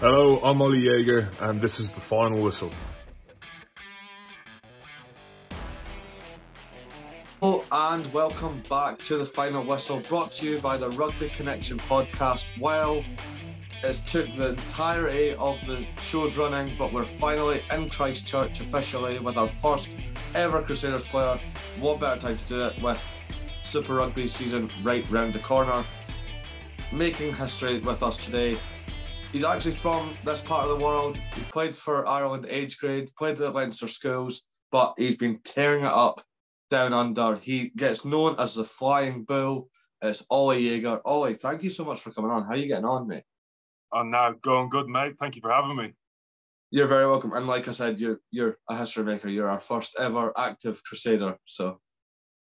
Hello, I'm Oli Jager, and this is the final whistle. Hello and welcome back to the final whistle, brought to you by the Rugby Connection podcast. Well, it's took the entirety of the show's running, but we're finally in Christchurch officially with our first ever Crusaders player. What better time to do it with Super Rugby season right round the corner? Making history with us today He's actually from this part of the world. He played for Ireland age grade, played at Leinster schools, but he's been tearing it up down under. He gets known as the Flying Bull. It's Oli Jager. Oli, thank you so much for coming on. How are you getting on, mate? I'm now going good, mate. Thank you for having me. You're very welcome. And like I said, you're you're a history maker. You're our first ever active Crusader. So.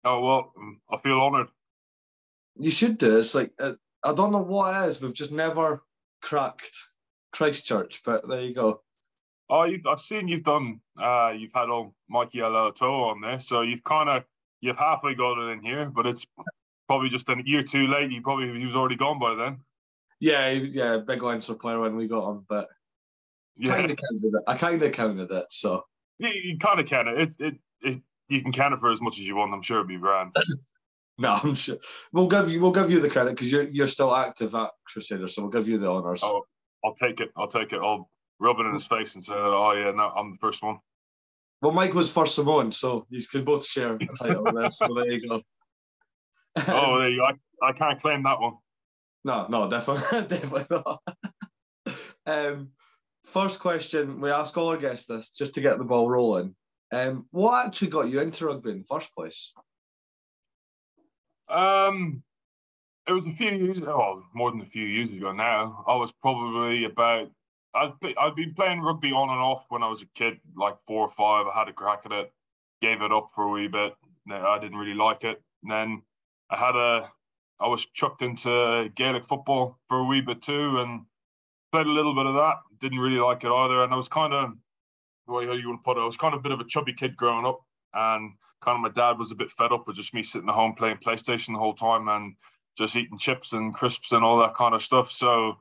Oh well, I feel honoured. You should do. It's like uh, I don't know what it is. We've just never cracked Christchurch, but there you go. Oh, I've seen you've done. Uh, you've had old Mikey Alaalatoa on there, so you've kind of you've halfway got it in here, but it's probably just a year too late. You probably he was already gone by then. Yeah, yeah, big Leinster player when we got him, but yeah. kind of counted it. I kind of counted it, so you, you kind of count it. It, it. it you can count it for as much as you want. I'm sure it'll be grand. No, I'm sure we'll give you we'll give you the credit because you're you're still active at Crusader, so we'll give you the honours. Oh, I'll take it. I'll take it. I'll rub it in his face and say, "Oh yeah, no, I'm the first one." Well, Mike was first Samoan, so you can both share a title there. So there you go. oh, there you go. I, I can't claim that one. No, no, definitely, definitely not. um, first question we ask all our guests this just to get the ball rolling. Um, what actually got you into rugby in the first place? Um, it was a few years, oh, more than a few years ago now. I was probably about, I'd, I'd been playing rugby on and off when I was a kid, like four or five. I had a crack at it, gave it up for a wee bit. I didn't really like it. And then I had a, I was chucked into Gaelic football for a wee bit too and played a little bit of that. Didn't really like it either. And I was kind of, how you want to put it, I was kind of a bit of a chubby kid growing up. And kind of my dad was a bit fed up with just me sitting at home playing PlayStation the whole time and just eating chips and crisps and all that kind of stuff. So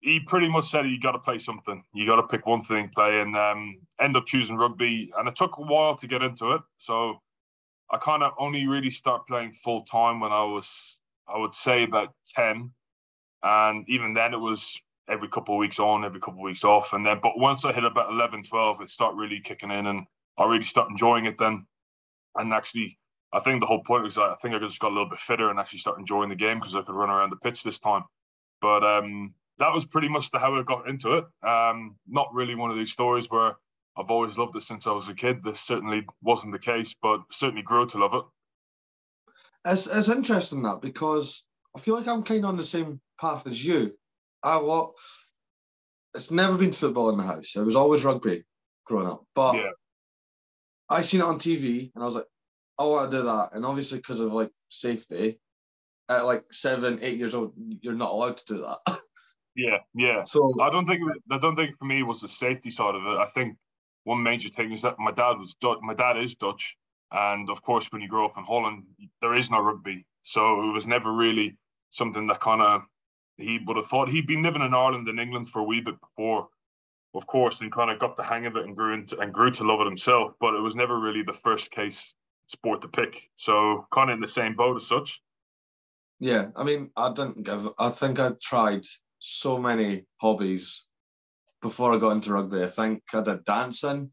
he pretty much said you got to play something. You got to pick one thing, play, and um, end up choosing rugby. And it took a while to get into it. So I kind of only really start playing full time when I was, I would say, about ten. And even then, it was every couple of weeks on, every couple of weeks off. And then, but once I hit about 11, 12, it started really kicking in, and I really start enjoying it then and actually, I think the whole point was I think I just got a little bit fitter and actually start enjoying the game because I could run around the pitch this time. But um, that was pretty much the, how I got into it. Um, not really one of these stories where I've always loved it since I was a kid. This certainly wasn't the case, but certainly grew to love it. It's, it's interesting that because I feel like I'm kind of on the same path as you. I what it's never been football in the house. It was always rugby growing up. But yeah. I seen it on TV and I was like, oh, I want to do that. And obviously, because of like safety, at like seven, eight years old, you're not allowed to do that. Yeah, yeah. So I don't think I don't think for me it was the safety side of it. I think one major thing is that my dad was Dutch. My dad is Dutch, and of course, when you grow up in Holland, there is no rugby, so it was never really something that kind of he would have thought. He'd been living in Ireland and England for a wee bit before, of course, and kind of got the hang of it and grew into, and grew to love it himself. But it was never really the first case sport to pick. So kind of in the same boat as such. Yeah, I mean, I didn't give. I think I tried so many hobbies before I got into rugby. I think I did dancing.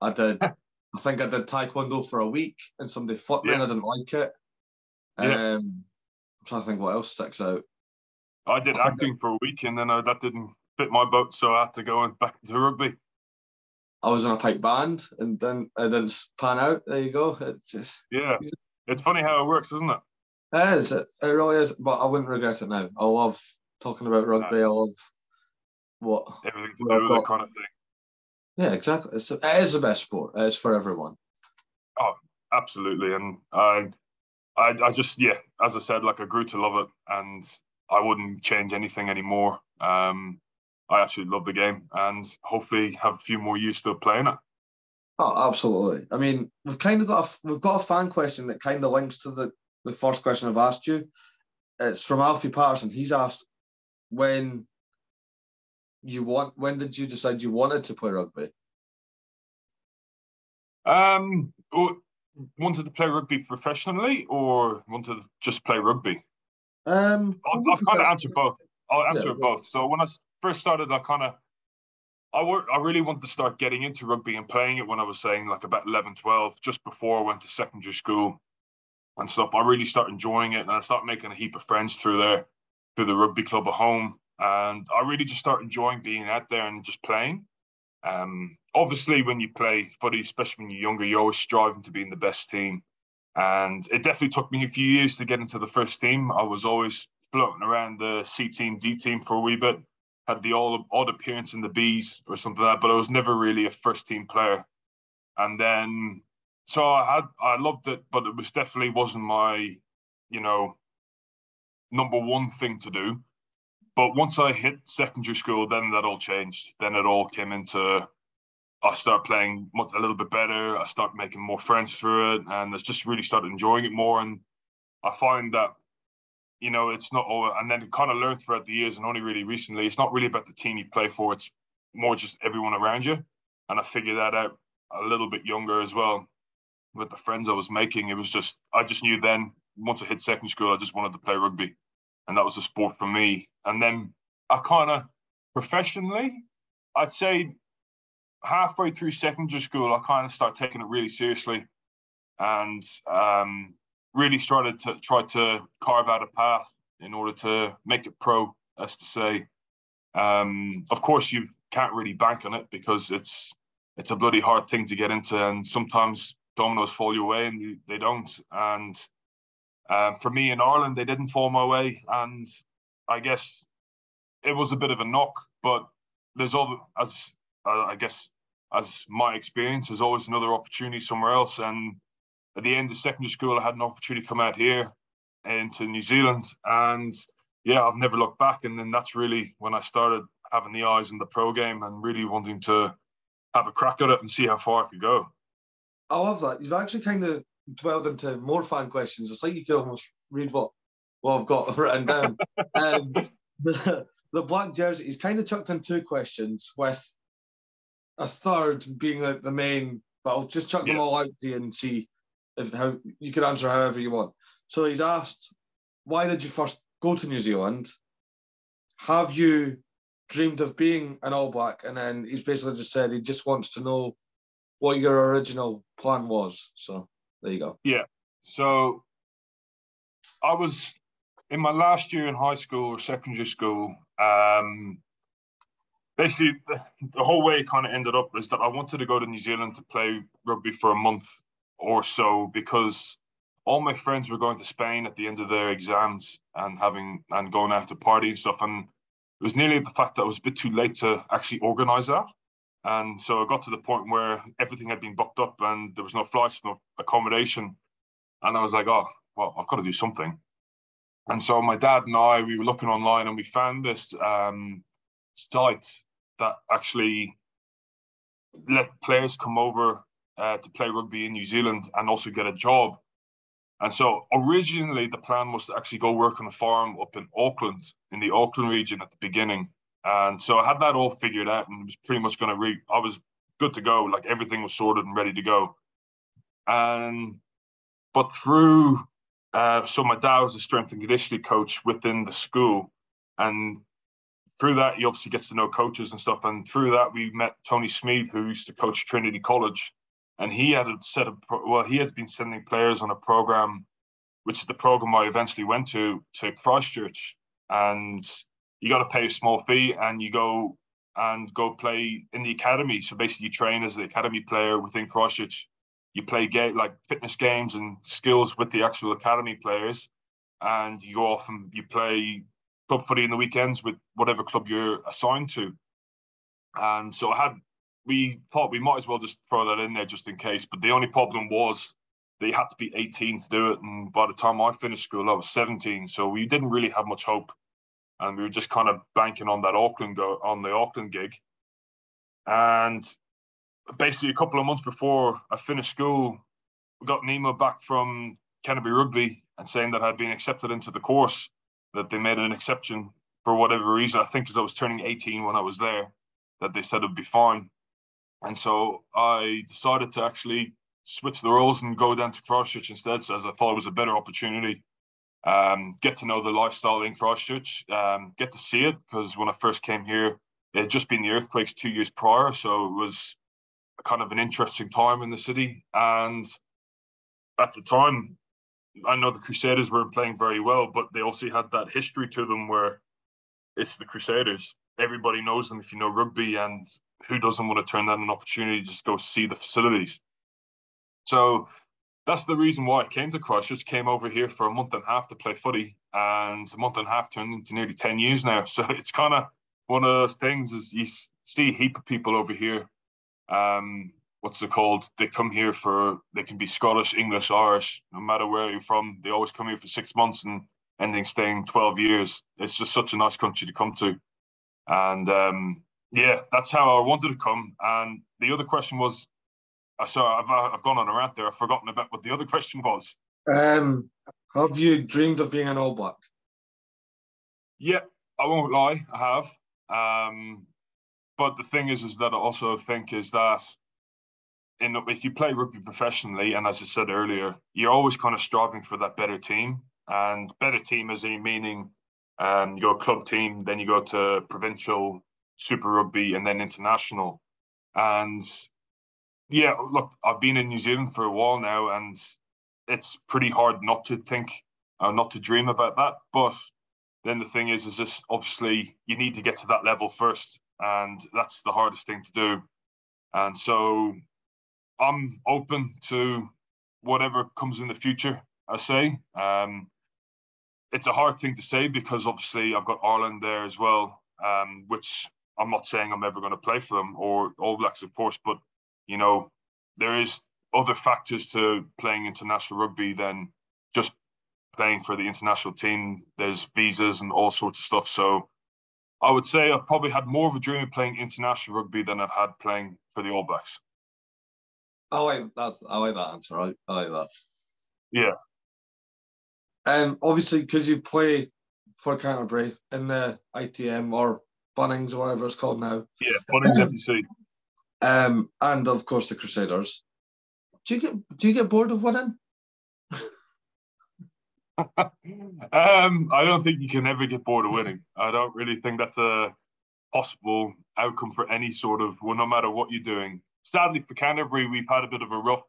I did. I think I did taekwondo for a week, and somebody fought me, yeah. and I didn't like it. Yeah. Um, I'm trying to think what else sticks out. I did I acting for a week, and then uh, that didn't fit my boat, so I had to go and back into rugby. I was in a pipe band, and then I didn't pan out. There you go. It's just yeah. It's funny how it works, isn't it? It is. It, it really is. But I wouldn't regret it now. I love talking about rugby. No. I love what everything to do with that kind of thing. Yeah, exactly. It's, it is the best sport. It's for everyone. Oh, absolutely. And I, I, I just yeah, as I said, like I grew to love it, and I wouldn't change anything anymore. Um, I absolutely love the game and hopefully have a few more years still playing it. Oh, absolutely. I mean, we've kind of got a, we've got a fan question that kind of links to the, the first question I've asked you. It's from Alfie Patterson. He's asked when you want? When did you decide you wanted to play rugby? Um, wanted to play rugby professionally, or wanted to just play rugby? Um, I'll, I'll kind of answer both. I'll answer yeah, both. So when I first started, I kind of I, work, I really wanted to start getting into rugby and playing it when I was saying like about 11, 12, just before I went to secondary school and stuff. I really started enjoying it and I started making a heap of friends through there, through the rugby club at home. And I really just started enjoying being out there and just playing. Um, obviously, when you play footy, especially when you're younger, you're always striving to be in the best team. And it definitely took me a few years to get into the first team. I was always floating around the C team, D team for a wee bit had the odd, odd appearance in the bees or something like that, but I was never really a first team player. And then, so I had, I loved it, but it was definitely wasn't my, you know, number one thing to do. But once I hit secondary school, then that all changed. Then it all came into, I started playing a little bit better. I started making more friends through it, and I just really started enjoying it more. And I find that you know, it's not all, and then kind of learned throughout the years and only really recently, it's not really about the team you play for. It's more just everyone around you. And I figured that out a little bit younger as well with the friends I was making. It was just, I just knew then once I hit secondary school, I just wanted to play rugby. And that was a sport for me. And then I kind of professionally, I'd say halfway through secondary school, I kind of started taking it really seriously. And um, really started to try to carve out a path in order to make it pro, as to say. Um, of course, you can't really bank on it because it's it's a bloody hard thing to get into, and sometimes dominoes fall your way and you, they don't. And um, for me in Ireland, they didn't fall my way, and I guess it was a bit of a knock. But there's all as uh, I guess as my experience, there's always another opportunity somewhere else, and at the end of secondary school, I had an opportunity to come out here into New Zealand, and yeah, I've never looked back. And then that's really when I started having the eyes in the pro game and really wanting to have a crack at it and see how far I could go. I love that. You've actually kind of dwelled into more fan questions. It's like you could almost read what what I've got written down. um, the, the black jersey, he's kind of chucked in two questions with a third being like the main, but I'll just chuck yeah. them all out to you and see if how you can answer however you want. So he's asked, why did you first go to New Zealand? Have you dreamed of being an All Black? And then he's basically just said he just wants to know what your original plan was. So there you go. Yeah. So I was in my last year in high school or secondary school. Um, basically, the, the whole way it kind of ended up is that I wanted to go to New Zealand to play rugby for a month or so because all my friends were going to Spain at the end of their exams and having and going out to party and stuff. And it was nearly the fact that it was a bit too late to actually organize that. And so I got to the point where everything had been booked up and there was no flights, no accommodation. And I was like, oh, well, I've got to do something. And so my dad and I, we were looking online and we found this um, site that actually let players come over uh, to play rugby in New Zealand and also get a job. And so originally the plan was to actually go work on a farm up in Auckland, in the Auckland region at the beginning. And so I had that all figured out and was pretty much going to re. I was good to go, like everything was sorted and ready to go. And but through, uh, so my dad was a strength and conditioning coach within the school, and through that he obviously gets to know coaches and stuff. And through that we met Tony Smeeth, who used to coach Trinity College, and he had set up well he had been sending players on a program which is the program i eventually went to to christchurch. And you got to pay a small fee and you go and go play in the academy. So basically you train as an academy player within christchurch. You play game like fitness games and skills with the actual academy players. And you go off and you play club footy in the weekends with whatever club you're assigned to. And so i had we thought we might as well just throw that in there just in case. But the only problem was they had to be 18 to do it. And by the time I finished school, I was 17. So we didn't really have much hope. And we were just kind of banking on that Auckland go on the Auckland gig. And basically a couple of months before I finished school, we got an email back from Canterbury Rugby and saying that I'd been accepted into the course, that they made an exception for whatever reason, I think because I was turning 18 when I was there, that they said it'd be fine. And so I decided to actually switch the roles and go down to Christchurch instead, as I thought it was a better opportunity. Um, get to know the lifestyle in Christchurch, um, get to see it because when I first came here, it had just been the earthquakes two years prior, so it was kind of an interesting time in the city. And at the time, I know the Crusaders weren't playing very well, but they also had that history to them where it's the Crusaders. Everybody knows them if you know rugby, and who doesn't want to turn down an opportunity to just go see the facilities? So that's the reason why I came to Christchurch, came over here for a month and a half to play footy, and a month and a half turned into nearly 10 years now. So it's kind of one of those things is you see a heap of people over here. Um, what's it called? They come here for, they can be Scottish, English, Irish, no matter where you're from. They always come here for six months and ending staying 12 years. It's just such a nice country to come to. And um, yeah, that's how I wanted to come. And the other question was, uh, so I've, uh, I've gone on a rant there. I've forgotten about what the other question was. Um, have you dreamed of being an All Black? Yeah, I won't lie, I have. Um, but the thing is, is that I also think is that in if you play rugby professionally, and as I said earlier, you're always kind of striving for that better team, and better team is a meaning. Um, you go club team, then you go to provincial, Super Rugby, and then international. And yeah, look, I've been in New Zealand for a while now, and it's pretty hard not to think, uh, not to dream about that. But then the thing is, is this obviously you need to get to that level first, and that's the hardest thing to do. And so I'm open to whatever comes in the future. I say um, it's a hard thing to say because obviously I've got Ireland there as well, um, which I'm not saying I'm ever going to play for them or All Blacks, of course, but you know, there is other factors to playing international rugby than just playing for the international team. There's visas and all sorts of stuff. So I would say I've probably had more of a dream of playing international rugby than I've had playing for the All Blacks. I like that. I like that answer. I, I like that. Yeah. Um, obviously, because you play for Canterbury in the ITM or Bunnings or whatever it's called now. Yeah, Bunnings FC. Um, and of course the Crusaders. Do you get do you get bored of winning? um, I don't think you can ever get bored of winning. I don't really think that's a possible outcome for any sort of well, no matter what you're doing. Sadly for Canterbury, we've had a bit of a rough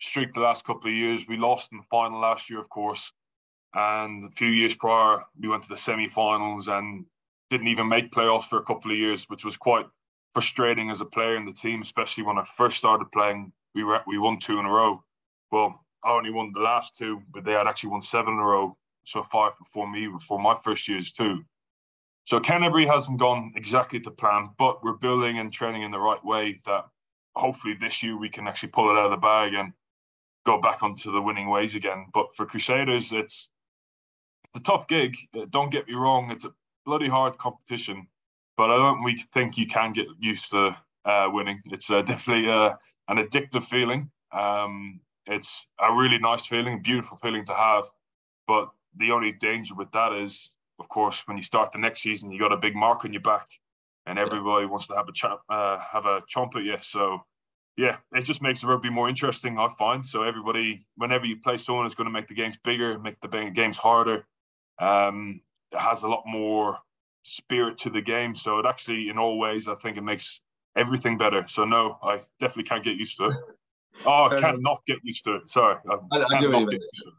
streak the last couple of years. We lost in the final last year, of course, and a few years prior, we went to the semi-finals and didn't even make playoffs for a couple of years, which was quite frustrating as a player in the team, especially when I first started playing. We were we won two in a row. Well, I only won the last two, but they had actually won seven in a row. So five before me, before my first years too. So Canterbury hasn't gone exactly to plan, but we're building and training in the right way that hopefully this year we can actually pull it out of the bag and go back onto the winning ways again. But for Crusaders, it's a tough gig. Uh, don't get me wrong; it's a bloody hard competition but I don't we think you can get used to uh, winning. It's uh, definitely uh, an addictive feeling. Um, it's a really nice feeling, beautiful feeling to have. But the only danger with that is, of course, when you start the next season, you got a big mark on your back, and everybody wants to have a ch- uh, have a chomp at you. So, yeah, it just makes the rugby more interesting. I find so everybody, whenever you play someone, is going to make the games bigger, make the games harder. Um, it has a lot more spirit to the game. So it actually, in all ways, I think it makes everything better. So no, I definitely can't get used to it. Oh, I can't get used to it. Sorry, I, I, I do get used to it.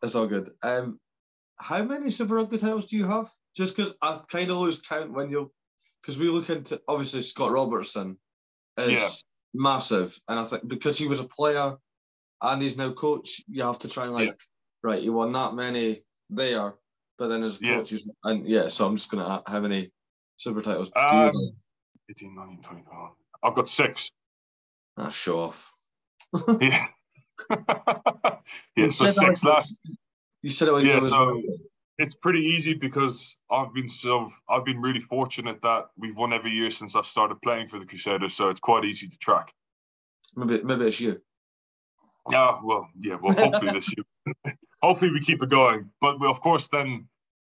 That's all good. Um, how many Super Rugby titles do you have? Just because I kind of lose count when you, because we look into obviously Scott Robertson is yeah. massive, and I think because he was a player and he's now coach, you have to try and like, yeah. right, you won that many there but then as yeah. coaches, and yeah, so I'm just gonna how many super titles? Um, 18, 19, 20, I've got six. Ah, show off. yeah. yeah, so six last. You said it. yeah, so it's pretty easy because I've been so I've been really fortunate that we've won every year since I've started playing for the Crusaders, so it's quite easy to track. Maybe maybe it's you. Yeah, well, yeah, well, hopefully this year. hopefully we keep it going. But we, of course, then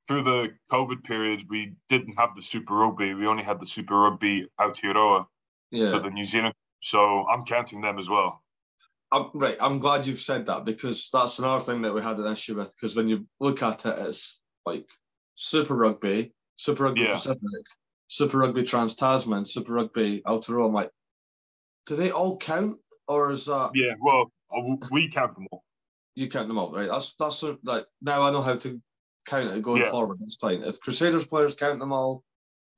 through the COVID period, we didn't have the Super Rugby. We only had the Super Rugby Aotearoa, Yeah. so the New Zealand. So I'm counting them as well. I'm, right, I'm glad you've said that because that's another thing that we had an issue with. Because when you look at it, it's like Super Rugby, Super Rugby Yeah. Pacific, Super Rugby Trans Tasman, Super Rugby Aotearoa. I'm like, do they all count, or is that Yeah, well, uh, we count them all. you count them all? Right, that's that's like now I know how to count it going Yeah. forward. That's fine. If Crusaders players count them all,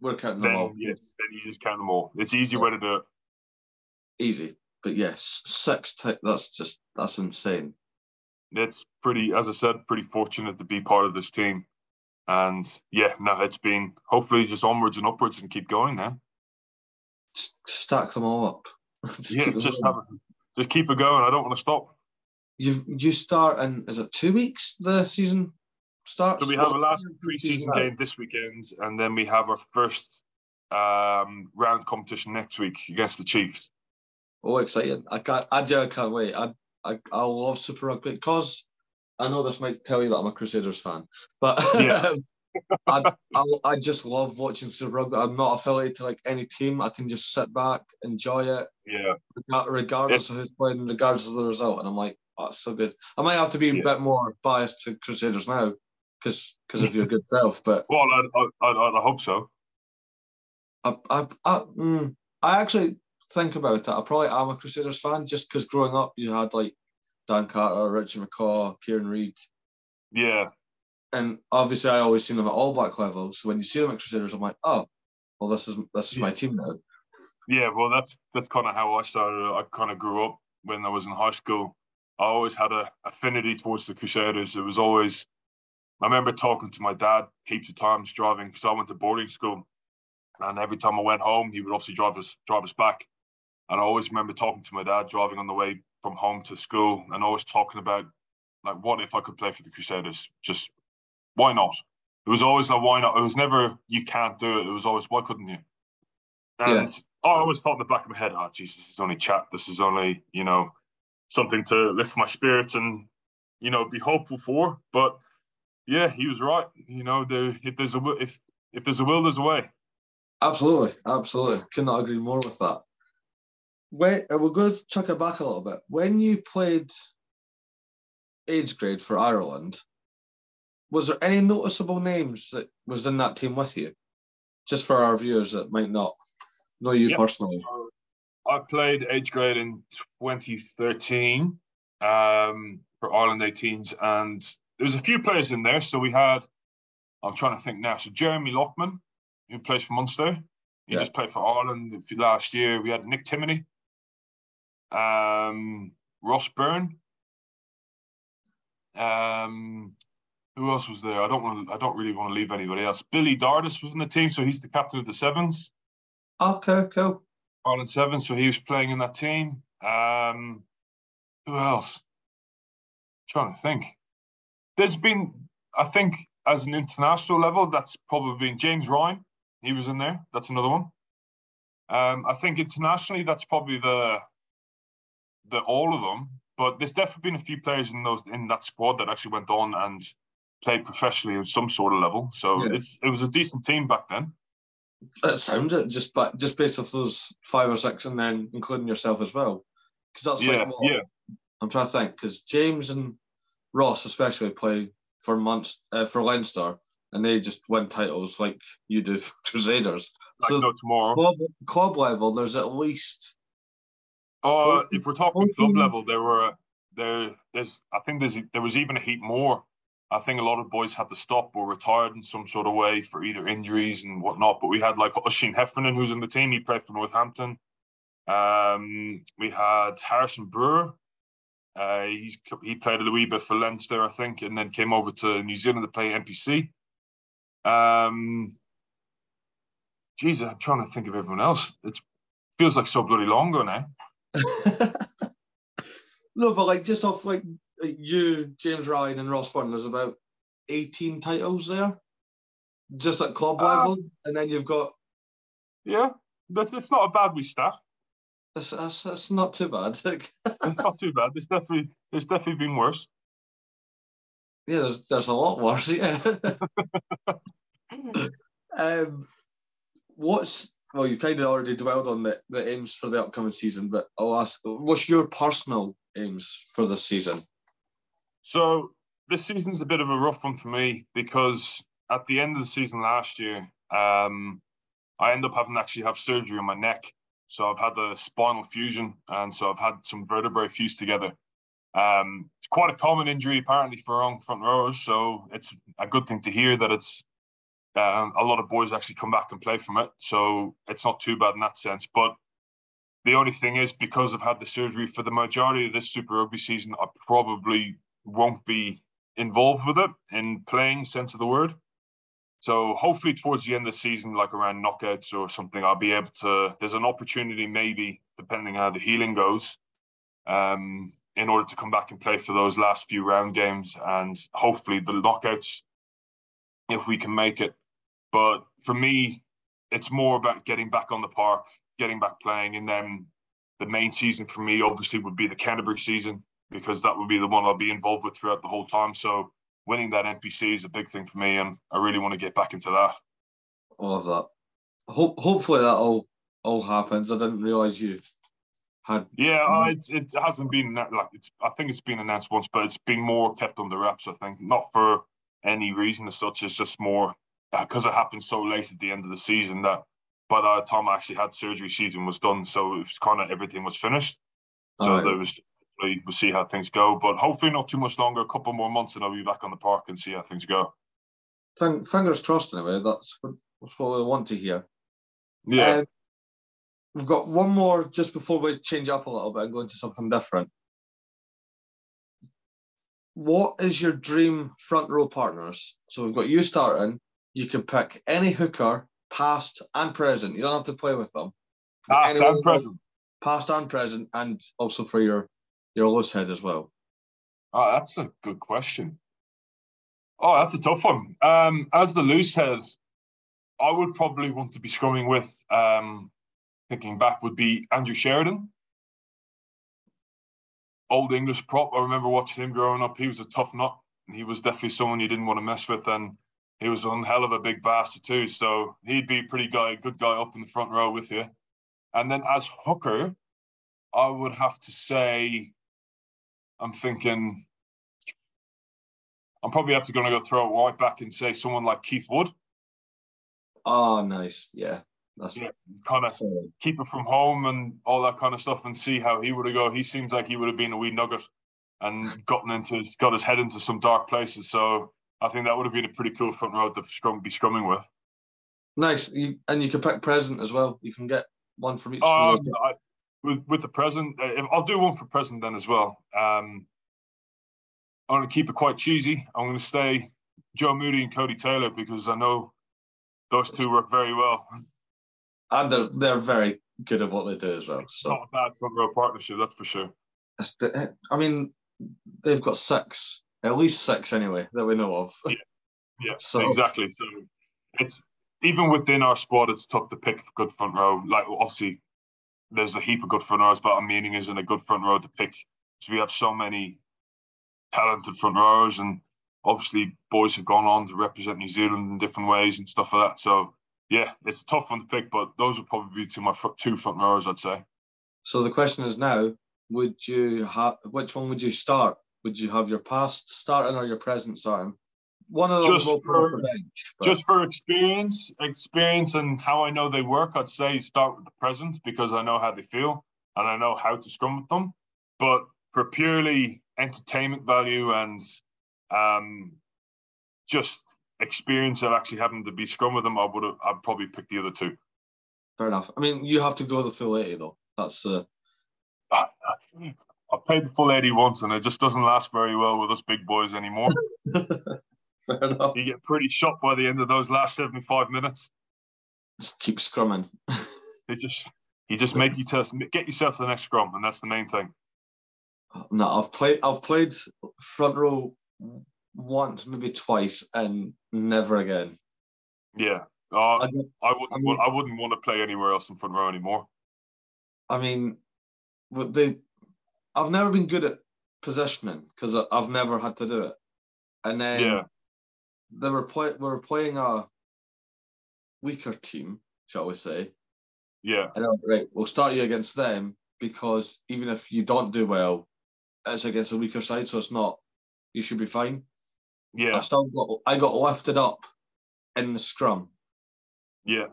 we're counting them all. Yes, then you just count them all. It's easy easier way to do it. easy. But yes, six. T- that's just that's insane. It's pretty, as I said, pretty fortunate to be part of this team. And yeah, no, it's been hopefully just onwards and upwards and keep going now. Just stack them all up. Just yeah, keep just have, just keep it going. I don't want to stop. You you start in is it two weeks the season starts? So we have a last Season pre-season out. game this weekend, and then we have our first um, round competition next week against the Chiefs. Oh, exciting! I can't. I genuinely can't wait. I I I love Super Rugby because I know this might tell you that I'm a Crusaders fan, but Yeah. I, I I just love watching Super Rugby. I'm not affiliated to like any team. I can just sit back, enjoy it, Yeah, rega- regardless of who's playing, regardless of the result. And I'm like, oh, it's so good. I might have to be a bit more biased to Crusaders now because because of your good self, but well, I, I, I, I hope so. I, I, I, mm, I actually think about it. I probably am a Crusaders fan just because growing up you had like Dan Carter, Richard McCaw, Kieran Read, Yeah, and obviously I always seen them at All Black level. So when you see them at Crusaders, I'm like, oh, well, this is this is my team now. yeah. Well, that's that's kind of how I started. I kind of grew up when I was in high school. I always had a affinity towards the Crusaders. It was always. I remember talking to my dad heaps of times driving because I went to boarding school, and every time I went home, he would obviously drive us drive us back. And I always remember talking to my dad driving on the way from home to school, and always talking about like, what if I could play for the Crusaders? Just why not? It was always a why not. It was never you can't do it. It was always why couldn't you? And I always thought in the back of my head, oh Jesus, this is only chat. This is only you know something to lift my spirits and you know be hopeful for. But yeah, he was right. You know, there if there's a if if there's a will, there's a way. Absolutely, absolutely. Could not agree more with that. When, uh, we're going to chuck it back a little bit. When you played age grade for Ireland, was there any noticeable names that was in that team with you? Just for our viewers that might not know you Yep. personally. So I played age grade in 2013 um, for Ireland 18s, and there was a few players in there. So we had, I'm trying to think now. So Jeremy Loughman, who plays for Munster, he Yeah. just played for Ireland last year. We had Nick Timoney, um, Ross Byrne. Um, who else was there? I don't want. to. I don't really want to leave anybody else. Billy Dardis was in the team, so he's the captain of the Sevens. Okay, cool. Ireland seven, so he was playing in that team. Um, who else? trying to think. There's been, I think, as an international level, that's probably been James Ryan. He was in there. That's another one. Um, I think internationally, that's probably the the all of them. But there's definitely been a few players in those in that squad that actually went on and played professionally at some sort of level. So Yeah. it's it was a decent team back then. It sounds it just but just based off those five or six and then including yourself as well. Because that's yeah, like what- yeah. I'm trying to think because James and Ross especially play for months uh, for Leinster and they just win titles like you do for Crusaders. Like so no tomorrow. club, club level, there's at least Oh, 14 if we're talking club level, there were there. There's I think there's there was even a heap more. I think a lot of boys had to stop or retired in some sort of way for either injuries and whatnot. But we had like Oisin Heffernan, who's in the team. He played for Northampton. Um, we had Harrison Brewer. Uh, he's he played a wee bit for Leinster, I think, and then came over to New Zealand to play NPC. Um, geez, I'm trying to think of everyone else. It feels like so bloody long ago now. no, but like just off like you, James Ryan, and Ross Burton, there's about 18 titles there, just at club Ah. level, and then you've got Yeah, that's it's not a bad wee stat. That's, that's, that's not too bad. It's not too bad. There's definitely there's definitely been worse. Yeah, there's there's a lot worse. Yeah. um, what's well, you kind of already dwelled on the, the aims for the upcoming season, but I'll ask, what's your personal aims for this season? So this season's a bit of a rough one for me because at the end of the season last year, um, I end up having to actually have surgery on my neck. So I've had the spinal fusion, and so I've had some vertebrae fused together. Um, it's quite a common injury apparently for wrong front rowers, so it's a good thing to hear that it's um, a lot of boys actually come back and play from it. So it's not too bad in that sense. But the only thing is, because I've had the surgery for the majority of this Super Rugby season, I probably won't be involved with it in playing sense of the word. So hopefully towards the end of the season, like around knockouts or something, I'll be able to. There's an opportunity, maybe depending how the healing goes, um, in order to come back and play for those last few round games, and hopefully the knockouts, if we can make it. But for me, it's more about getting back on the park, getting back playing, and then the main season for me obviously would be the Canterbury season because that would be the one I'll be involved with throughout the whole time. So winning that NPC is a big thing for me, and I really want to get back into that. I love that. Hope, hopefully that all all happens. I didn't realize you had. Yeah, it, it hasn't been like it's. I think it's been announced once, but it's been more kept under wraps. I think not for any reason as such. It's just more because uh, it happened so late at the end of the season that by the time I actually had surgery, season was done. So it was kind of everything was finished. So right. there was we'll see how things go. But hopefully, not too much longer. A couple more months, and I'll be back on the park and see how things go. Fingers crossed. Anyway, that's that's what we want to hear. Yeah. Um, we've got one more just before we change up a little bit and go into something different. What is your dream front row partners? So we've got you starting. You can pick any hooker, past and present. You don't have to play with them. Past and present. Past and present, and also for your your loose head as well? Oh, that's a good question. Oh, that's a tough one. Um, as the loose head, I would probably want to be scrumming with, um, thinking back, would be Andrew Sheridan. Old English prop. I remember watching him growing up. He was a tough nut. He was definitely someone you didn't want to mess with. And he was one hell of a big bastard too. So he'd be a pretty guy, good guy up in the front row with you. And then as hooker, I would have to say I'm thinking I'm probably have to going to go throw it right back and say someone like Keith Wood. Oh, nice. Yeah. That's yeah, kind of keep it from home and all that kind of stuff and see how he would have go. He seems like he would have been a wee nugget and gotten into his, got his head into some dark places. So I think that would have been a pretty cool front row to scrum, be scrumming with. Nice. You, and you can pick present as well. You can get one from each. Oh, I, with with the present. Uh, I'll do one for present then as well. Um, I'm going to keep it quite cheesy. I'm going to stay Joe Moody and Codie Taylor because I know those two work very well. And they're, they're very good at what they do as well. So. Not a bad front row partnership, that's for sure. I mean, they've got six, at least six anyway, that we know of. Yeah, yeah so, exactly. So it's even within our squad, it's tough to pick a good front row. Like, obviously, there's a heap of good front rows, but our meaning is in a good front row to pick. So we have so many talented front rows, and obviously boys have gone on to represent New Zealand in different ways and stuff like that. So yeah, it's a tough one to pick, but those would probably be two my two front rows, I'd say. So the question is now: Would you have which one would you start? Would you have your past starting or your present starting? One of those just for, bench, just for experience, experience and how I know they work, I'd say start with the present because I know how they feel and I know how to scrum with them. But for purely entertainment value and um, just experience of actually having to be scrum with them, I would have I'd probably pick the other two. Fair enough. I mean, you have to go the full eighty though. That's uh... I, I played the full eighty once, and it just doesn't last very well with us big boys anymore. Fair enough. You get pretty shot by the end of those last 75 minutes. Just keep scrumming. It just you just make you test, get yourself to the next scrum, and that's the main thing. No, I've played I've played front row once, maybe twice, and never again. Yeah, uh, I, I, wouldn't. I, mean, I wouldn't want to play anywhere else in front row anymore. I mean, they. I've never been good at positioning because I've never had to do it. and then Yeah. They were play we were playing a weaker team, shall we say? Yeah. And I right, we'll start you against them because even if you don't do well, it's against a weaker side, so it's not. You should be fine. Yeah. I still got I got lifted up in the scrum, Yeah.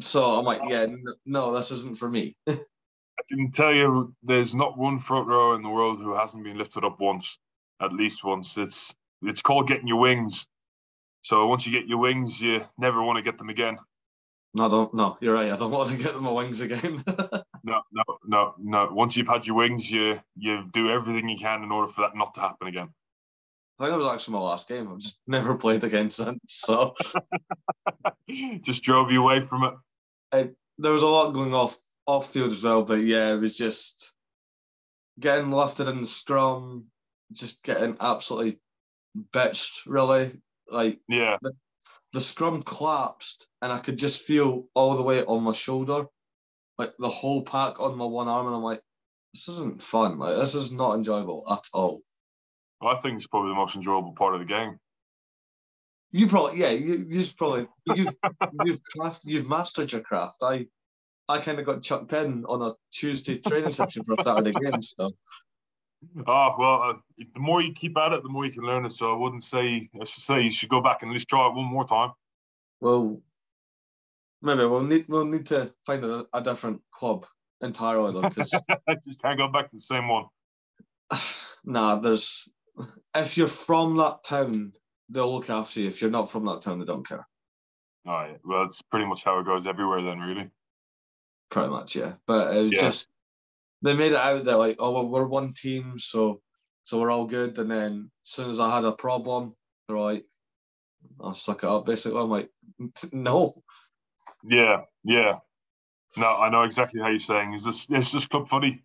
so I'm like, yeah, no, this isn't for me. I can tell you there's not one front row in the world who hasn't been lifted up once, at least once. It's it's called getting your wings. So once you get your wings, you never want to get them again. No, I don't. No, you're right. I don't want to get them my wings again. No, no, no, no. Once you've had your wings, you you do everything you can in order for that not to happen again. I think it was actually my last game. I've just never played again since. So Just drove you away from it. there was a lot going off off field as well, but yeah, it was just getting lifted in the scrum, just getting absolutely bitched. Really, like Yeah, the scrum collapsed, and I could just feel all the weight on my shoulder, like the whole pack on my one arm, and I'm like, this isn't fun. Like this is not enjoyable at all. I think it's probably the most enjoyable part of the game. You probably, yeah, you, you've probably you've you've craft, you've mastered your craft. I I kind of got chucked in on a Tuesday training session for a Saturday game. So Oh well, uh, the more you keep at it, the more you can learn it. So I wouldn't say I should say you should go back and at least try it one more time. well, maybe we'll need we'll need to find a, a different club entirely though, I just can't go back to the same one. nah, there's if you're from that town, they'll look after you. If you're not from that town, they don't care. All right. Well, it's pretty much how it goes everywhere then, really. Pretty much, yeah. But it was Yeah. just they made it out that like, oh we're one team, so so we're all good. And then as soon as I had a problem, they're like, I'll suck it up. Basically, I'm like, no. Yeah, yeah. No, I know exactly how you're saying. Is this it's just club funny?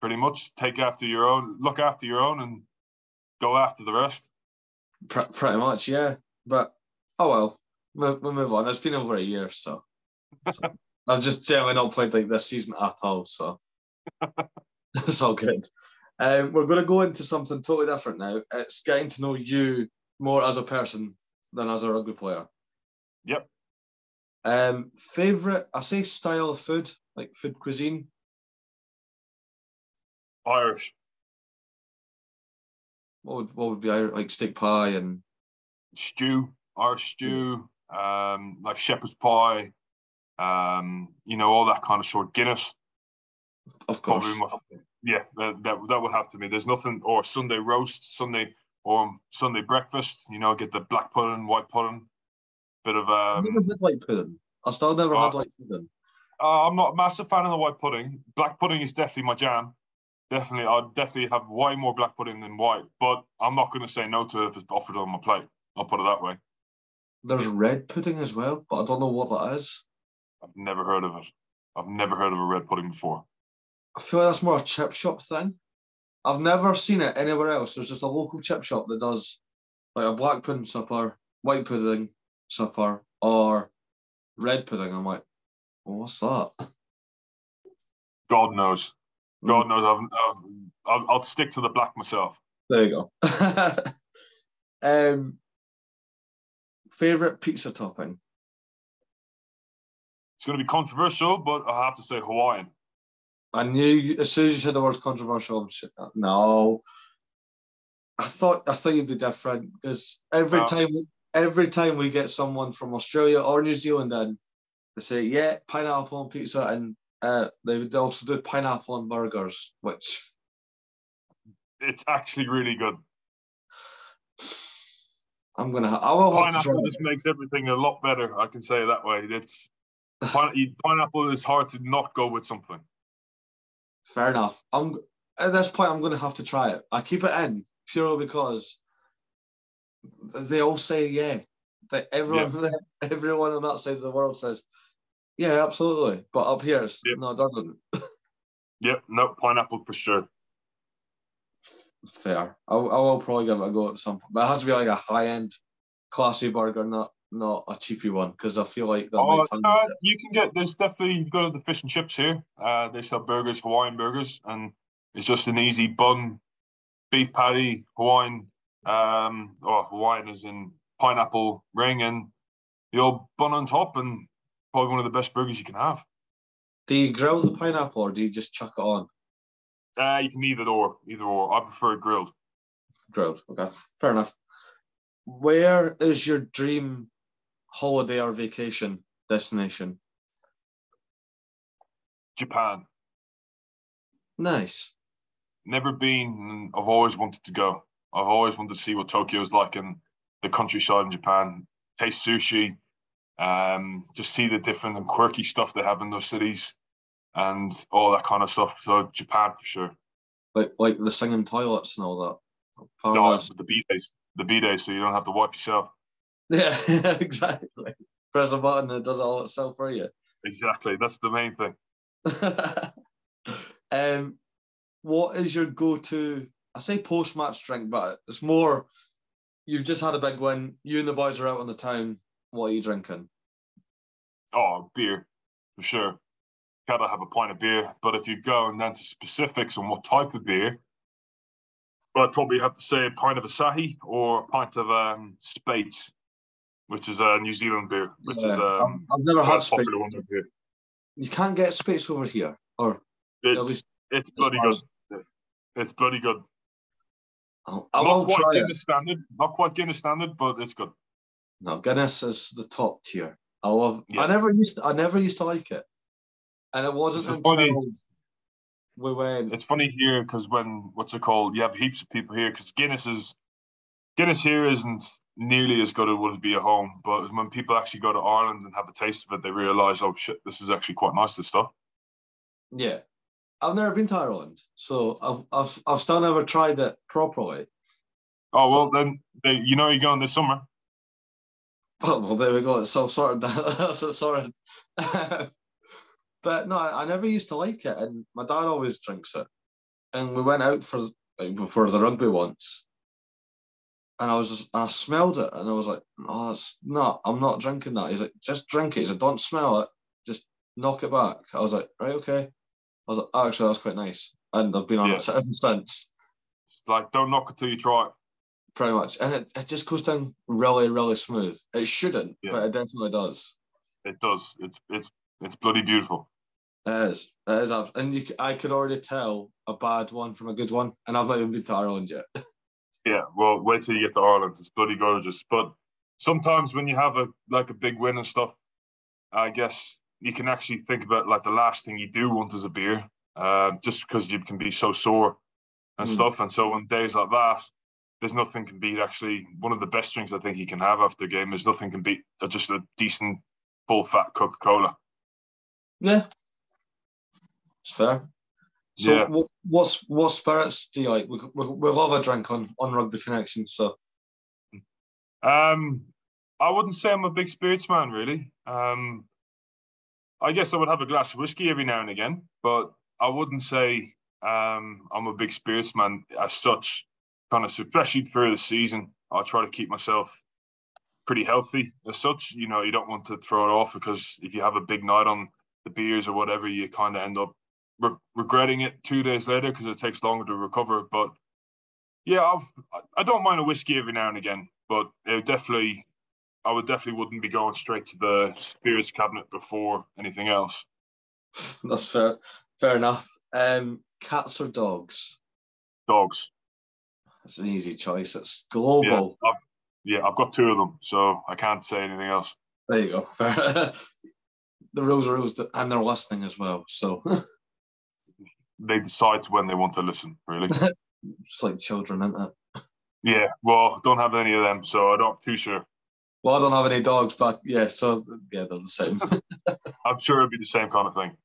pretty much. Take after your own, look after your own, and go after the rest. Pr- pretty much, yeah. But oh well, we'll, we'll move on. It's been over a year, so, so I've just generally not played like this season at all. So it's all good. Um, we're going to go into something totally different now. It's getting to know you more as a person than as a rugby player. Yep. Um, favorite, I say style of food, like food cuisine. Irish What would what would be Irish, like steak pie and stew, Irish stew, um, like shepherd's pie, um, you know, all that kind of sort. Guinness, of course. probably yeah, that, that that would have to be. There's nothing or Sunday roast, Sunday or Sunday breakfast. You know, get the black pudding, white pudding, bit of um. never had white pudding. I still never Oh. had white pudding. Uh, I'm not a massive fan of the white pudding. Black pudding is definitely my jam. Definitely, I'd definitely have way more black pudding than white. But I'm not going to say no to it if it's offered on my plate. I'll put it that way. There's red pudding as well, but I don't know what that is. I've never heard of it. I've never heard of a red pudding before. I feel like that's more a chip shop thing. I've never seen it anywhere else. There's just a local chip shop that does like a black pudding supper, white pudding supper, or red pudding. I'm like, well, what's that? God knows. God knows. I've, I've, I'll, I'll stick to the black myself. There you go. um, favorite pizza topping. It's going to be controversial, but I have to say Hawaiian. I knew as soon as you said the word controversial. I'm. No, I thought I thought you'd be different because every Oh. time every time we get someone from Australia or New Zealand in, they say yeah pineapple on pizza and uh, they would also do pineapple on burgers, which It's actually really good. I'm gonna I will have to try. Pineapple just makes everything a lot better. I can say it that way. It's pine, pineapple is hard to not go with something. Fair enough. I'm at this point. I'm gonna have to try it. I keep it in purely because they all say yeah. That everyone, everyone on that side of the world says, yeah, absolutely. But up here, it's, Yep. no, it doesn't. Yep, no pineapple for sure. Fair. I, I will probably give it a go at some point, but it has to be like a high end, classy burger, not not a cheapy one, because I feel like that Oh, uh, you can get there's definitely you go to the fish and chips here. Uh, they sell burgers, Hawaiian burgers, and it's just an easy bun, beef patty, Hawaiian um, or Hawaiian is in pineapple ring and the old bun on top, and probably one of the best burgers you can have. Do you grill the pineapple or do you just chuck it on? Uh, you can either or, either or. I prefer grilled. Grilled. Okay, fair enough. Where is your dream holiday or vacation destination? Japan. Nice. Never been. I've always wanted to go. I've always wanted to see what Tokyo's like and the countryside in Japan. Taste sushi, um, just see the different and quirky stuff they have in those cities, and all that kind of stuff. So Japan for sure. Like like the singing toilets and all that. No, the bidets, the bidets, so you don't have to wipe yourself. Yeah, exactly. Press a button and it does it all itself for you. Exactly, that's the main thing. um, what is your go-to? I say post-match drink, but it's more. You've just had a big win. You and the boys are out on the town. What are you drinking? Oh, beer for sure. Gotta have a pint of beer. But if you go and then to specifics on what type of beer, I'd probably have to say a pint of Asahi or a pint of um, Speight's, which is a New Zealand beer, which is Yeah, um, I've never had a Speight's. popular one over. You can't get Speight's over here, or It's, it's bloody good. It's bloody good. I'll, I not quite try it. Guinness standard, not quite Guinness standard, but it's good. No, Guinness is the top tier. I love. Yeah. I never used. To, I never used to like it, and it wasn't until funny- we went. It's funny here because when what's it called? You have heaps of people here because Guinness is Guinness here isn't nearly as good as it would be at home. But when people actually go to Ireland and have a taste of it, they realise, oh shit, this is actually quite nice. This stuff. Yeah, I've never been to Ireland, so I've I've, I've still never tried it properly. Oh well, then they, you know you're going this summer. Oh, well, there we go. It's all sorted. That's it sorted. but no, I, I never used to like it, and my dad always drinks it. And we went out for like, for the rugby once, and I was just I smelled it, and I was like, "Oh, that's not. I'm not drinking that." He's like, "Just drink it." He said, "Don't smell it. Just knock it back." I was like, "Right, okay." I was like, oh, "Actually, that's quite nice," and I've been on Yeah. it ever since. It's like don't knock it till you try it. Pretty much, and it, it just goes down really, really smooth. It shouldn't, Yeah. but it definitely does. It does. It's it's it's bloody beautiful. It is. It is. And you, I could already tell a bad one from a good one. And I've not even been to Ireland yet. Yeah, well, wait till you get to Ireland. It's bloody gorgeous. But sometimes when you have a like a big win and stuff, I guess you can actually think about like the last thing you do want is a beer, uh, just because you can be so sore and Mm. stuff. And so on days like that, there's nothing can beat actually one of the best drinks I think you can have after a game. Is nothing can beat just a decent full fat Coca Cola. Yeah. It's fair. So Yeah. wh- what's what spirits do you like? We, we, we love a drink on, on Rugby Connection. So Um, I wouldn't say I'm a big spirits man, really. Um, I guess I would have a glass of whiskey every now and again, but I wouldn't say um, I'm a big spirits man as such. Kind of, especially through the season, I try to keep myself pretty healthy as such. You know, you don't want to throw it off because if you have a big night on the beers or whatever, you kind of end up re- regretting it two days later because it takes longer to recover. But yeah, I've, I- I don't mind a whiskey every now and again, but it definitely, I would definitely wouldn't be going straight to the spirits cabinet before anything else. that's fair. Fair enough. Um, cats or dogs? Dogs. It's an easy choice. It's Yeah, global. I've, yeah, I've got two of them, so I can't say anything else. There you go. The rules are rules, and they're listening as well. So They decide when they want to listen, really. it's like children, isn't it? yeah, well, don't have any of them, so I'm not too sure. Well, I don't have any dogs, but yeah, so yeah, they're the same. I'm sure it'd be the same kind of thing.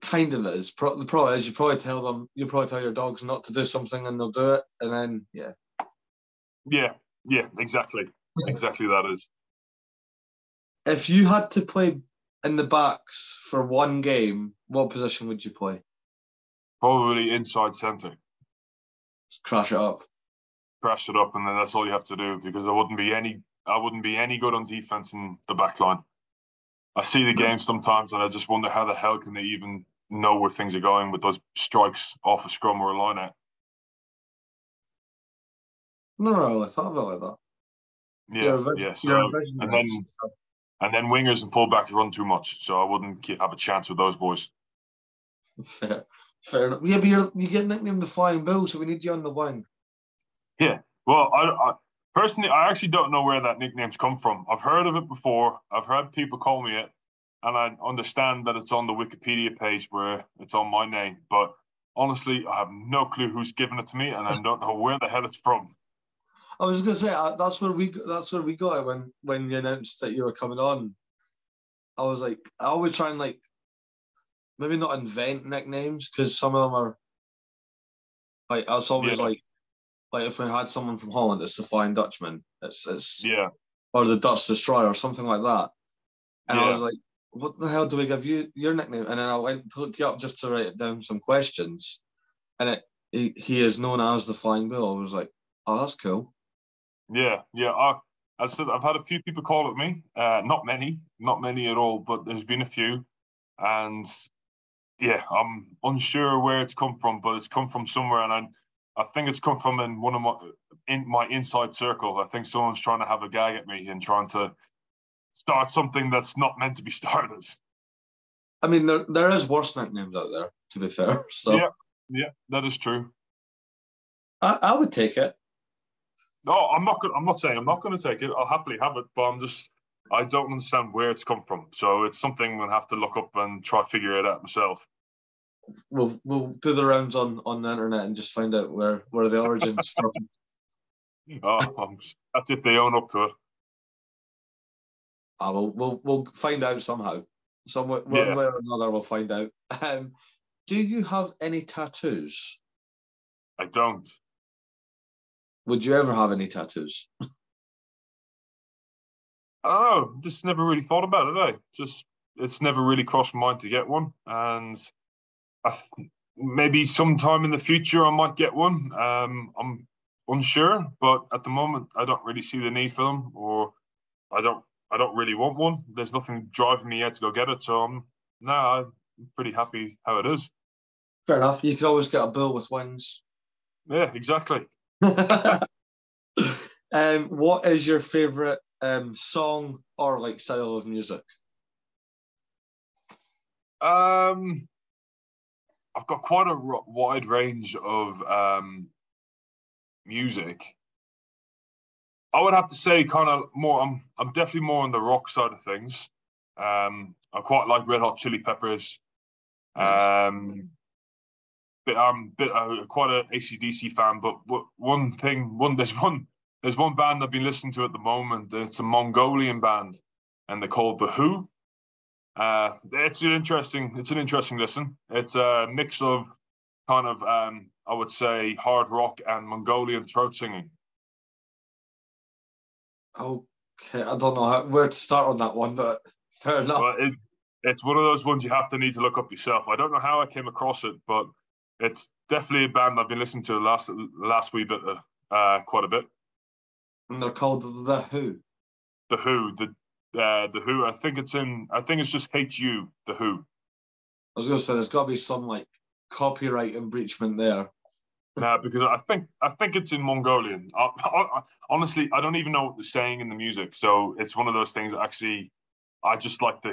kind of is. Pro- the problem is you probably tell them, you probably tell your dogs not to do something, and they'll do it, and then yeah. Yeah, yeah, exactly. Exactly that is. If you had to play in the backs for one game, what position would you play? Probably inside centre. Just crash it up. crash it up, and then that's all you have to do because I wouldn't be any I wouldn't be any good on defense in the back line. I see the game sometimes, and I just wonder how the hell can they even know where things are going with those strikes off a scrum or a line out. No, no, I thought it like that. Yeah, vis- yeah. So and then and then wingers and fullbacks run too much, so I wouldn't have a chance with those boys. Fair, fair enough. Yeah, but you're, you get nicknamed the Flying Bull, so we need you on the wing. Yeah, well, I, I personally, I actually don't know where that nickname's come from. I've heard of it before. I've heard people call me it, and I understand that it's on the Wikipedia page where it's on my name. But honestly, I have no clue who's given it to me, and I don't know where the hell it's from. I was gonna say uh, that's where we that's where we got it when when you announced that you were coming on. I was like, I always try and like maybe not invent nicknames because some of them are like it's always Yeah. like like if we had someone from Holland, it's the Flying Dutchman. It's it's Yeah, or the Dutch Destroyer or something like that. And I was like, what the hell do we give you your nickname? And then I went to look you up just to write down some questions. And it he, he is known as the Flying Bull. I was like, oh, that's cool. Yeah, yeah. I, I said I've had a few people call it me. Uh, not many, not many at all, but there's been a few, and yeah, I'm unsure where it's come from, but it's come from somewhere, and I, I think it's come from in one of my in my inside circle. I think someone's trying to have a gag at me and trying to start something that's not meant to be started. I mean, there there is worse nicknames out there, to be fair. So Yeah. Yeah, that is true. I, I would take it. No, I'm not. I'm not saying I'm not going to take it. I'll happily have it, but I'm just. I don't understand where it's come from. So it's something we'll have to look up and try to figure it out myself. We'll we'll do the rounds on, on the internet and just find out where, where the origins from. Oh, that's if they own up to it. Ah, we'll, we'll we'll find out somehow. Some way- one Yeah. way or another, we'll find out. Um, do you have any tattoos? I don't. Would you ever have any tattoos? I don't know. Just never really thought about it. Eh? Just it's never really crossed my mind to get one, and I th- maybe sometime in the future I might get one. Um, I'm unsure, but at the moment I don't really see the need for them, or I don't. I don't really want one. There's nothing driving me yet to go get it, so I'm no. I'm pretty happy how it is. Fair enough. You could always get a bull with wings. Yeah, exactly. um, what is your favorite um song or like style of music? Um, I've got quite a wide range of um, music. I would have to say, kind of more. I'm I'm definitely more on the rock side of things. Um, I quite like Red Hot Chili Peppers. Um, but I'm bit uh, quite a ACDC fan. But w- one thing, one there's one there's one band I've been listening to at the moment. It's a Mongolian band, and they're called The HU. Uh, it's an interesting. It's an interesting listen. It's a mix of kind of um, I would say hard rock and Mongolian throat singing. Okay, I don't know how, where to start on that one, but fair enough. But it, it's one of those ones you have to need to look up yourself. I don't know how I came across it, but it's definitely a band I've been listening to the last last wee bit, uh, uh, quite a bit. and they're called The HU. The HU, the uh, the HU. I think it's in. I think it's just H U. The HU. I was going to say there's got to be some like copyright infringement there. Nah, because I think I think it's in Mongolian. I, I, honestly, I don't even know what they're saying in the music, so it's one of those things. That actually, I just like to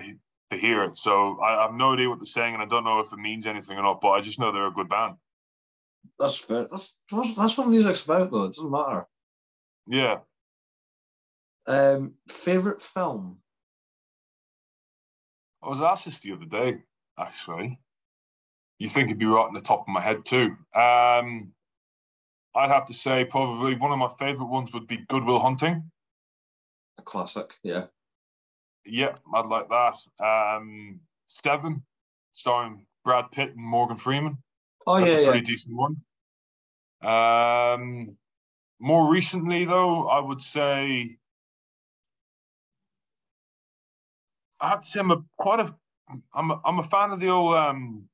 to hear it. So I, I have no idea what they're saying, and I don't know if it means anything or not. But I just know they're a good band. That's fair. That's that's what music's about, though. It doesn't matter. Yeah. Um, favorite film? I was asked this the other day, actually. You think it'd be right in the top of my head too. Um, I'd have to say probably one of my favorite ones would be Good Will Hunting. A classic, yeah. Yeah, I'd like that. Um, Seven, starring Brad Pitt and Morgan Freeman. Oh That's yeah, a yeah. pretty decent one. Um, more recently, though, I would say I have to say I'm a quite a I'm a, I'm a fan of the old um,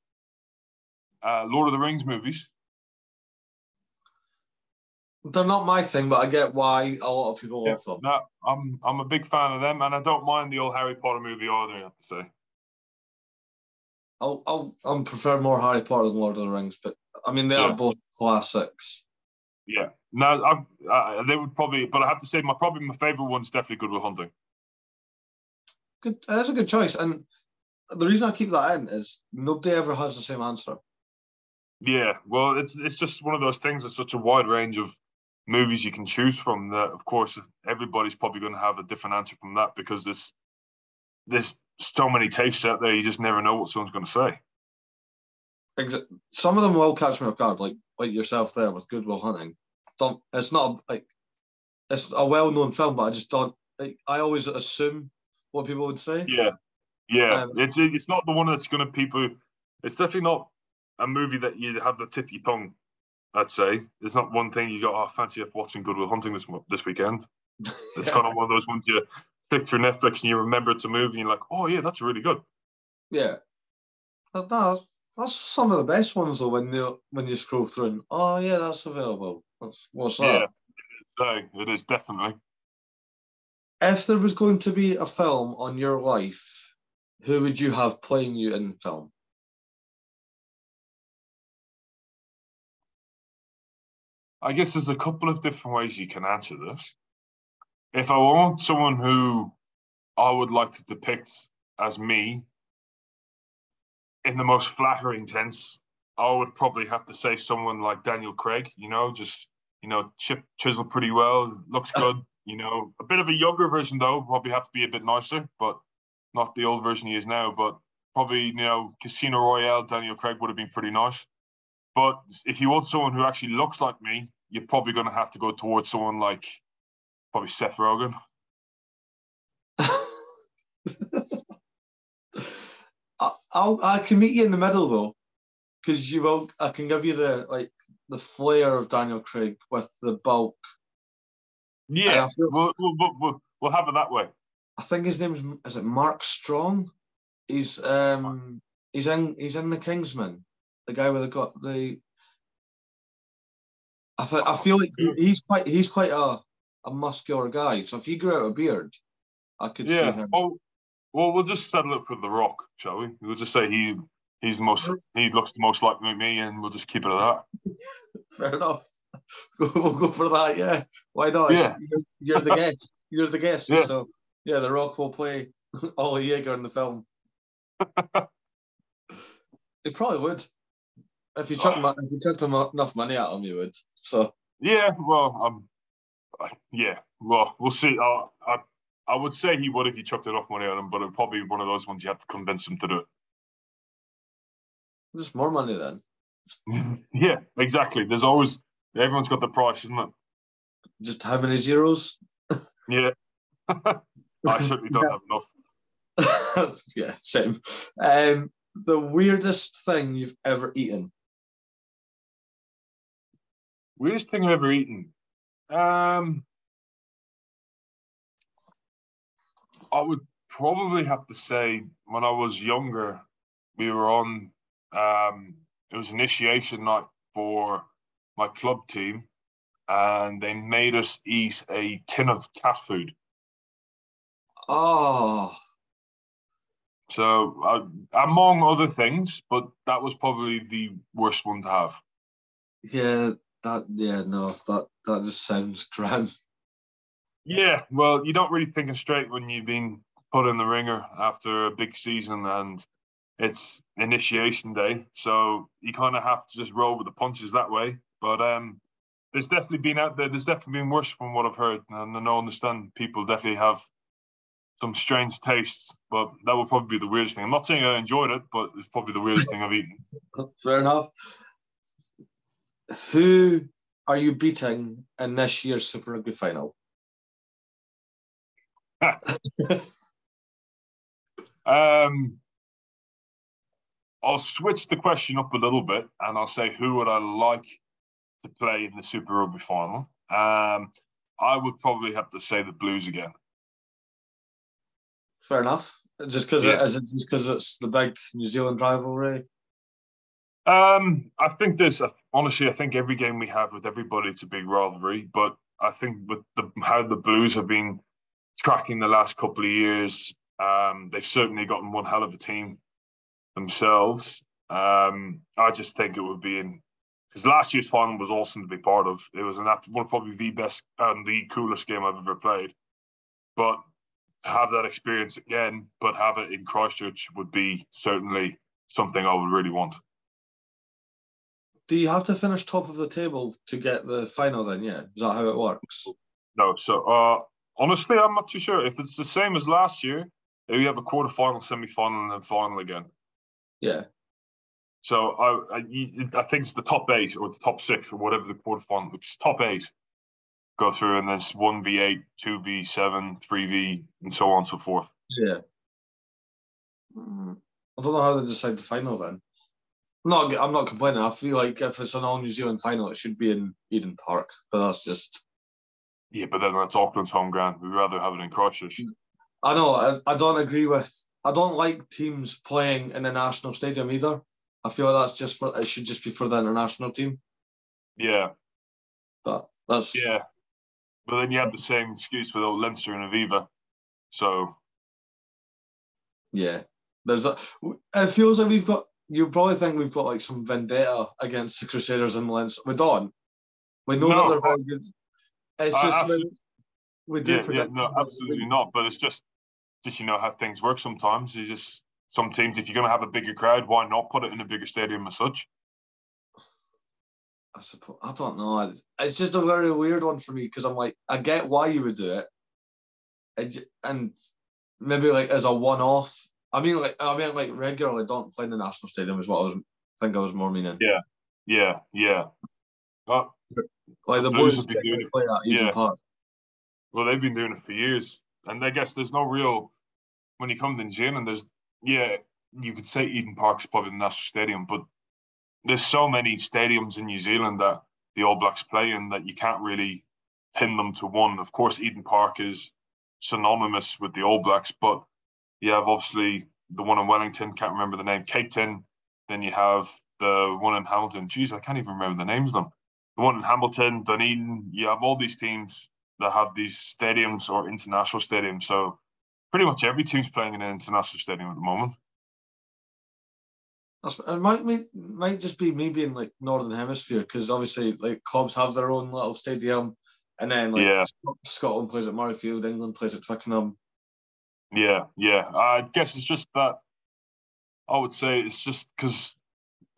uh, Lord of the Rings movies. They're not my thing, but I get why a lot of people Yeah, love them. no, I'm I'm a big fan of them, and I don't mind the old Harry Potter movie either. I have to say. I'll, I'll, I'm prefer more Harry Potter than Lord of the Rings, but I mean they Yeah. are both classics. Yeah. No, I'm, uh, they would probably, but I have to say, my probably my favorite one's definitely Good Will Hunting. Good, that's a good choice. And the reason I keep that in is nobody ever has the same answer. Yeah, well, it's it's just one of those things. It's such a wide range of movies you can choose from. That, of course, everybody's probably going to have a different answer from that because there's there's so many tastes out there. You just never know what someone's going to say. Some of them will catch me off guard, like like yourself there with Good Will Hunting. Don't. It's not like it's a well-known film, but I just don't. Like, I always assume what people would say. Yeah, yeah. Um, it's it's not the one that's going to people. It's definitely not a movie that you have the tip your tongue. I'd say it's not one thing you got. Oh, fancy of watching Good Will Hunting this this weekend. It's kind of one of those ones you flick through Netflix and you remember it's a movie and you're like, oh yeah, that's really good. Yeah, that, that's some of the best ones though. When you when you scroll through and oh yeah, that's available. That's, what's that? Yeah, no, it is definitely. If there was going to be a film on your life, who would you have playing you in film? I guess there's a couple of different ways you can answer this. If I want someone who I would like to depict as me in the most flattering sense, I would probably have to say someone like Daniel Craig, you know, just, you know, chip chisel pretty well, looks good, you know, a bit of a younger version though, probably have to be a bit nicer, but not the old version he is now, but probably, you know, Casino Royale, Daniel Craig would have been pretty nice. But if you want someone who actually looks like me, you're probably going to have to go towards someone like probably Seth Rogen. I'll, I can meet you in the middle though, because you will. I can give you the like the flair of Daniel Craig with the bulk. Yeah, feel, we'll, we'll, we'll, we'll have it that way. I think his name is is it Mark Strong. He's um he's in he's in the Kingsman, the guy with the got the. I th- I oh, feel like he's quite he's quite a a muscular guy. So if he grew out a beard, I could yeah. see him. Well, well, we'll just settle it for The Rock, shall we? We'll just say he he's the most he looks the most like me, and we'll just keep it at that. Fair enough. we'll go for that. Yeah, why not? Yeah. You're, you're the guest. You're the guest. Yeah. So yeah, The Rock will play Oli Jager in the film. he probably would. If you took oh. if you took enough money out of him, you would. So yeah, well, um, yeah, well, we'll see. I, I, I would say he would if you chucked enough money on him, but it would probably be one of those ones you have to convince him to do it. Just more money then. yeah, exactly. There's always everyone's got the price, isn't it? Just how many zeros? yeah, I certainly don't have enough. yeah, same. Um, the weirdest thing you've ever eaten? Weirdest thing I've ever eaten. Um, I would probably have to say when I was younger, we were on. Um, it was initiation night for my club team, and they made us eat a tin of cat food. Oh. So, uh, among other things, but that was probably the worst one to have. Yeah, that yeah no that that just sounds grand. Yeah, well, you don't really think straight when you've been put in the ringer after a big season and it's initiation day, so you kind of have to just roll with the punches that way. But um, there's definitely been out there. There's definitely been worse from what I've heard, and I know understand people definitely have some strange tastes. But that would probably be the weirdest thing. I'm not saying I enjoyed it, but it's probably the weirdest thing I've eaten. Fair enough who are you beating in this year's Super Rugby final? um, I'll switch the question up a little bit and I'll say who would I like to play in the Super Rugby final? Um, I would probably have to say the Blues again. Fair enough. Just because yeah. it, just because it's the big New Zealand rivalry. Um, I think there's honestly, I think every game we have with everybody, it's a big rivalry. But I think with the how the Blues have been tracking the last couple of years, um, they've certainly gotten one hell of a team themselves. Um, I just think it would be in because last year's final was awesome to be part of. It was an one probably the best and the coolest game I've ever played. But to have that experience again, but have it in Christchurch would be certainly something I would really want. Do you have to finish top of the table to get the final? Then, yeah, is that how it works? No. So, uh, honestly, I'm not too sure. If it's the same as last year, you have a quarter final, semi final, and then final again. Yeah. So I, I, I think it's the top eight or the top six or whatever the quarterfinal. It's top eight go through, and there's one v eight, two v seven, three v, and so on and so forth. Yeah. Mm, I don't know how they decide the final then. I'm not, I'm not complaining. I feel like if it's an all New Zealand final, it should be in Eden Park, but that's just. Yeah, but then that's Auckland's home ground. We'd rather have it in Christchurch. I know. I, I don't agree with. I don't like teams playing in a national stadium either. I feel like that's just for it should just be for the international team. Yeah. But that's yeah. But then you have the same excuse with old Leinster and Aviva. So yeah, there's a. It feels like we've got. You probably think we've got like some vendetta against the Crusaders and Leinster. We don't. We know no, that they're very good. It's uh, just we, we do yeah, yeah, no, absolutely not. But it's just, just you know how things work. Sometimes you just some teams, if you're going to have a bigger crowd, why not put it in a bigger stadium as such? I suppose I don't know. It's just a very weird one for me because I'm like, I get why you would do it, and maybe like as a one-off. I mean, like I mean, like regularly don't play in the national stadium is what I was I think I was more meaning. Yeah, yeah, yeah. But like the boys have been doing it. Play at yeah. Park. Well, they've been doing it for years, and I guess there's no real when you come to New Zealand, there's yeah, you could say Eden Park's probably the national stadium, but there's so many stadiums in New Zealand that the All Blacks play in that you can't really pin them to one. Of course, Eden Park is synonymous with the All Blacks, but you have obviously the one in Wellington, can't remember the name, Cake Tin. Then you have the one in Hamilton. Geez, I can't even remember the names of them. The one in Hamilton, Dunedin, you have all these teams that have these stadiums or international stadiums. So pretty much every team's playing in an international stadium at the moment. That's, it might might just be me being like Northern Hemisphere because obviously like clubs have their own little stadium, and then like yeah. Scotland plays at Murrayfield, England plays at Twickenham. Yeah, yeah. I guess it's just that. I would say it's just because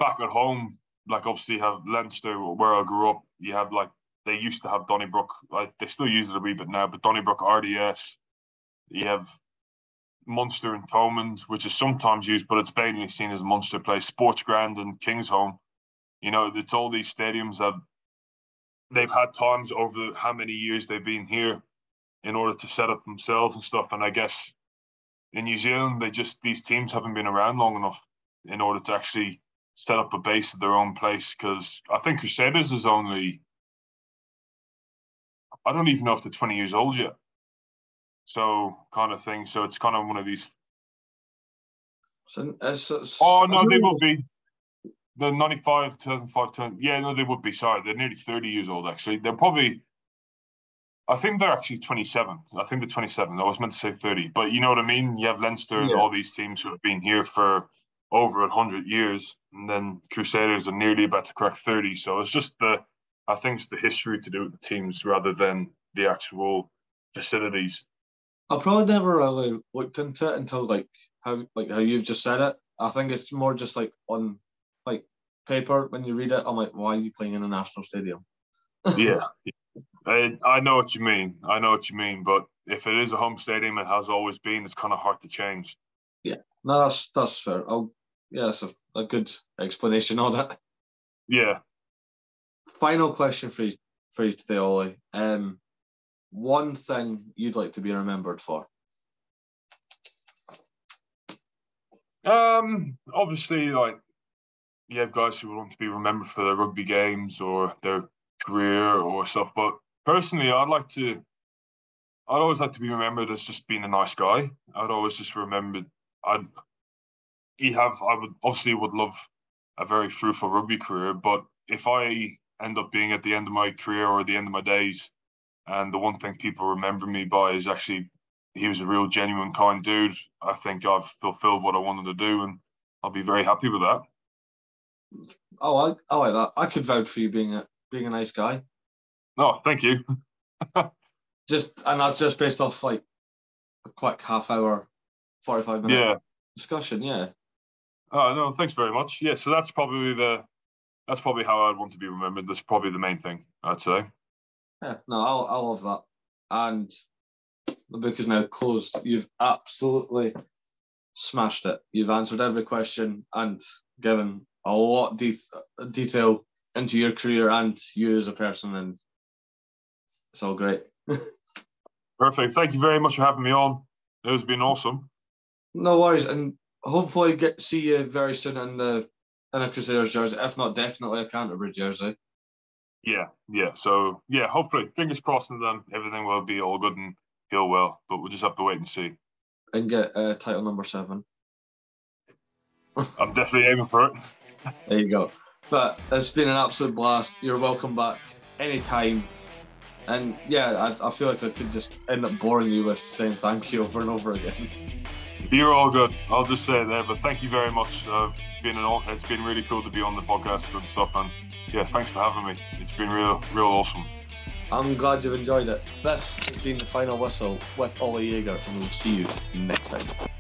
back at home, like obviously you have Leinster where I grew up. You have like they used to have Donnybrook. Like they still use it a wee bit now, but Donnybrook RDS. You have Munster and Thomond, which is sometimes used, but it's mainly seen as Munster Place, Sports Ground and Kingsholm. You know, it's all these stadiums that they've had times over how many years they've been here in order to set up themselves and stuff. And I guess in New Zealand, they just these teams haven't been around long enough in order to actually set up a base at their own place. Because I think Crusaders is only I don't even know if they're 20 years old yet. So kind of thing. So it's kind of one of these. So, it's, uh, it's, oh no, they will be. The 95, 2005, yeah, no, they would be. Sorry, they're nearly 30 years old, actually. They're probably, I think they're actually 27. I think they're 27. I was meant to say 30. But you know what I mean? You have Leinster yeah. and all these teams who have been here for over 100 years. And then Crusaders are nearly about to crack 30. So it's just the, I think it's the history to do with the teams rather than the actual facilities. I probably never really looked into it until like how like how you've just said it. I think it's more just like on like paper when you read it. I'm like, why are you playing in a national stadium? yeah, I, I know what you mean. I know what you mean. But if it is a home stadium, it has always been. It's kind of hard to change. Yeah, no, that's that's fair. I'll yeah, that's a, a good explanation on that. Yeah. Final question for you for you today, Oli. Um, one thing you'd like to be remembered for? Um, obviously, like you have guys who want to be remembered for their rugby games or their career or stuff. But personally, I'd like to. I'd always like to be remembered as just being a nice guy. I'd always just remembered. I'd. You have. I would obviously would love a very fruitful rugby career, but if I end up being at the end of my career or the end of my days, and the one thing people remember me by is actually he was a real genuine kind dude. I think I've fulfilled what I wanted to do and I'll be very happy with that. Oh, I, I like that. I could vote for you being a being a nice guy. No, thank you. Just and that's just based off like a quick half hour, forty five minute Yeah. discussion. Yeah. Oh no, thanks very much. Yeah, so that's probably the that's probably how I'd want to be remembered. That's probably the main thing I'd say. Yeah. No, I I love that. And the book is now closed. You've absolutely smashed it. You've answered every question and given a lot of de- detail into your career and you as a person, and it's all great. Perfect. Thank you very much for having me on. It has been awesome. No worries, and hopefully get see you very soon in the in a Crusaders jersey. If not, definitely a Canterbury jersey. Yeah, yeah. So yeah, hopefully, fingers crossed, and then everything will be all good and go well. But we'll just have to wait and see. And get uh, title number seven. I'm definitely aiming for it. There you go. But it's been an absolute blast. You're welcome back anytime. And yeah, I, I feel like I could just end up boring you with saying thank you over and over again. You're all good. I'll just say it there. But thank you very much. Uh, it's been an it's been really cool to be on the podcast and stuff. And yeah, thanks for having me. It's been real, real awesome. I'm glad you've enjoyed it. This has been the final whistle with Oli Jager, and we'll see you next time.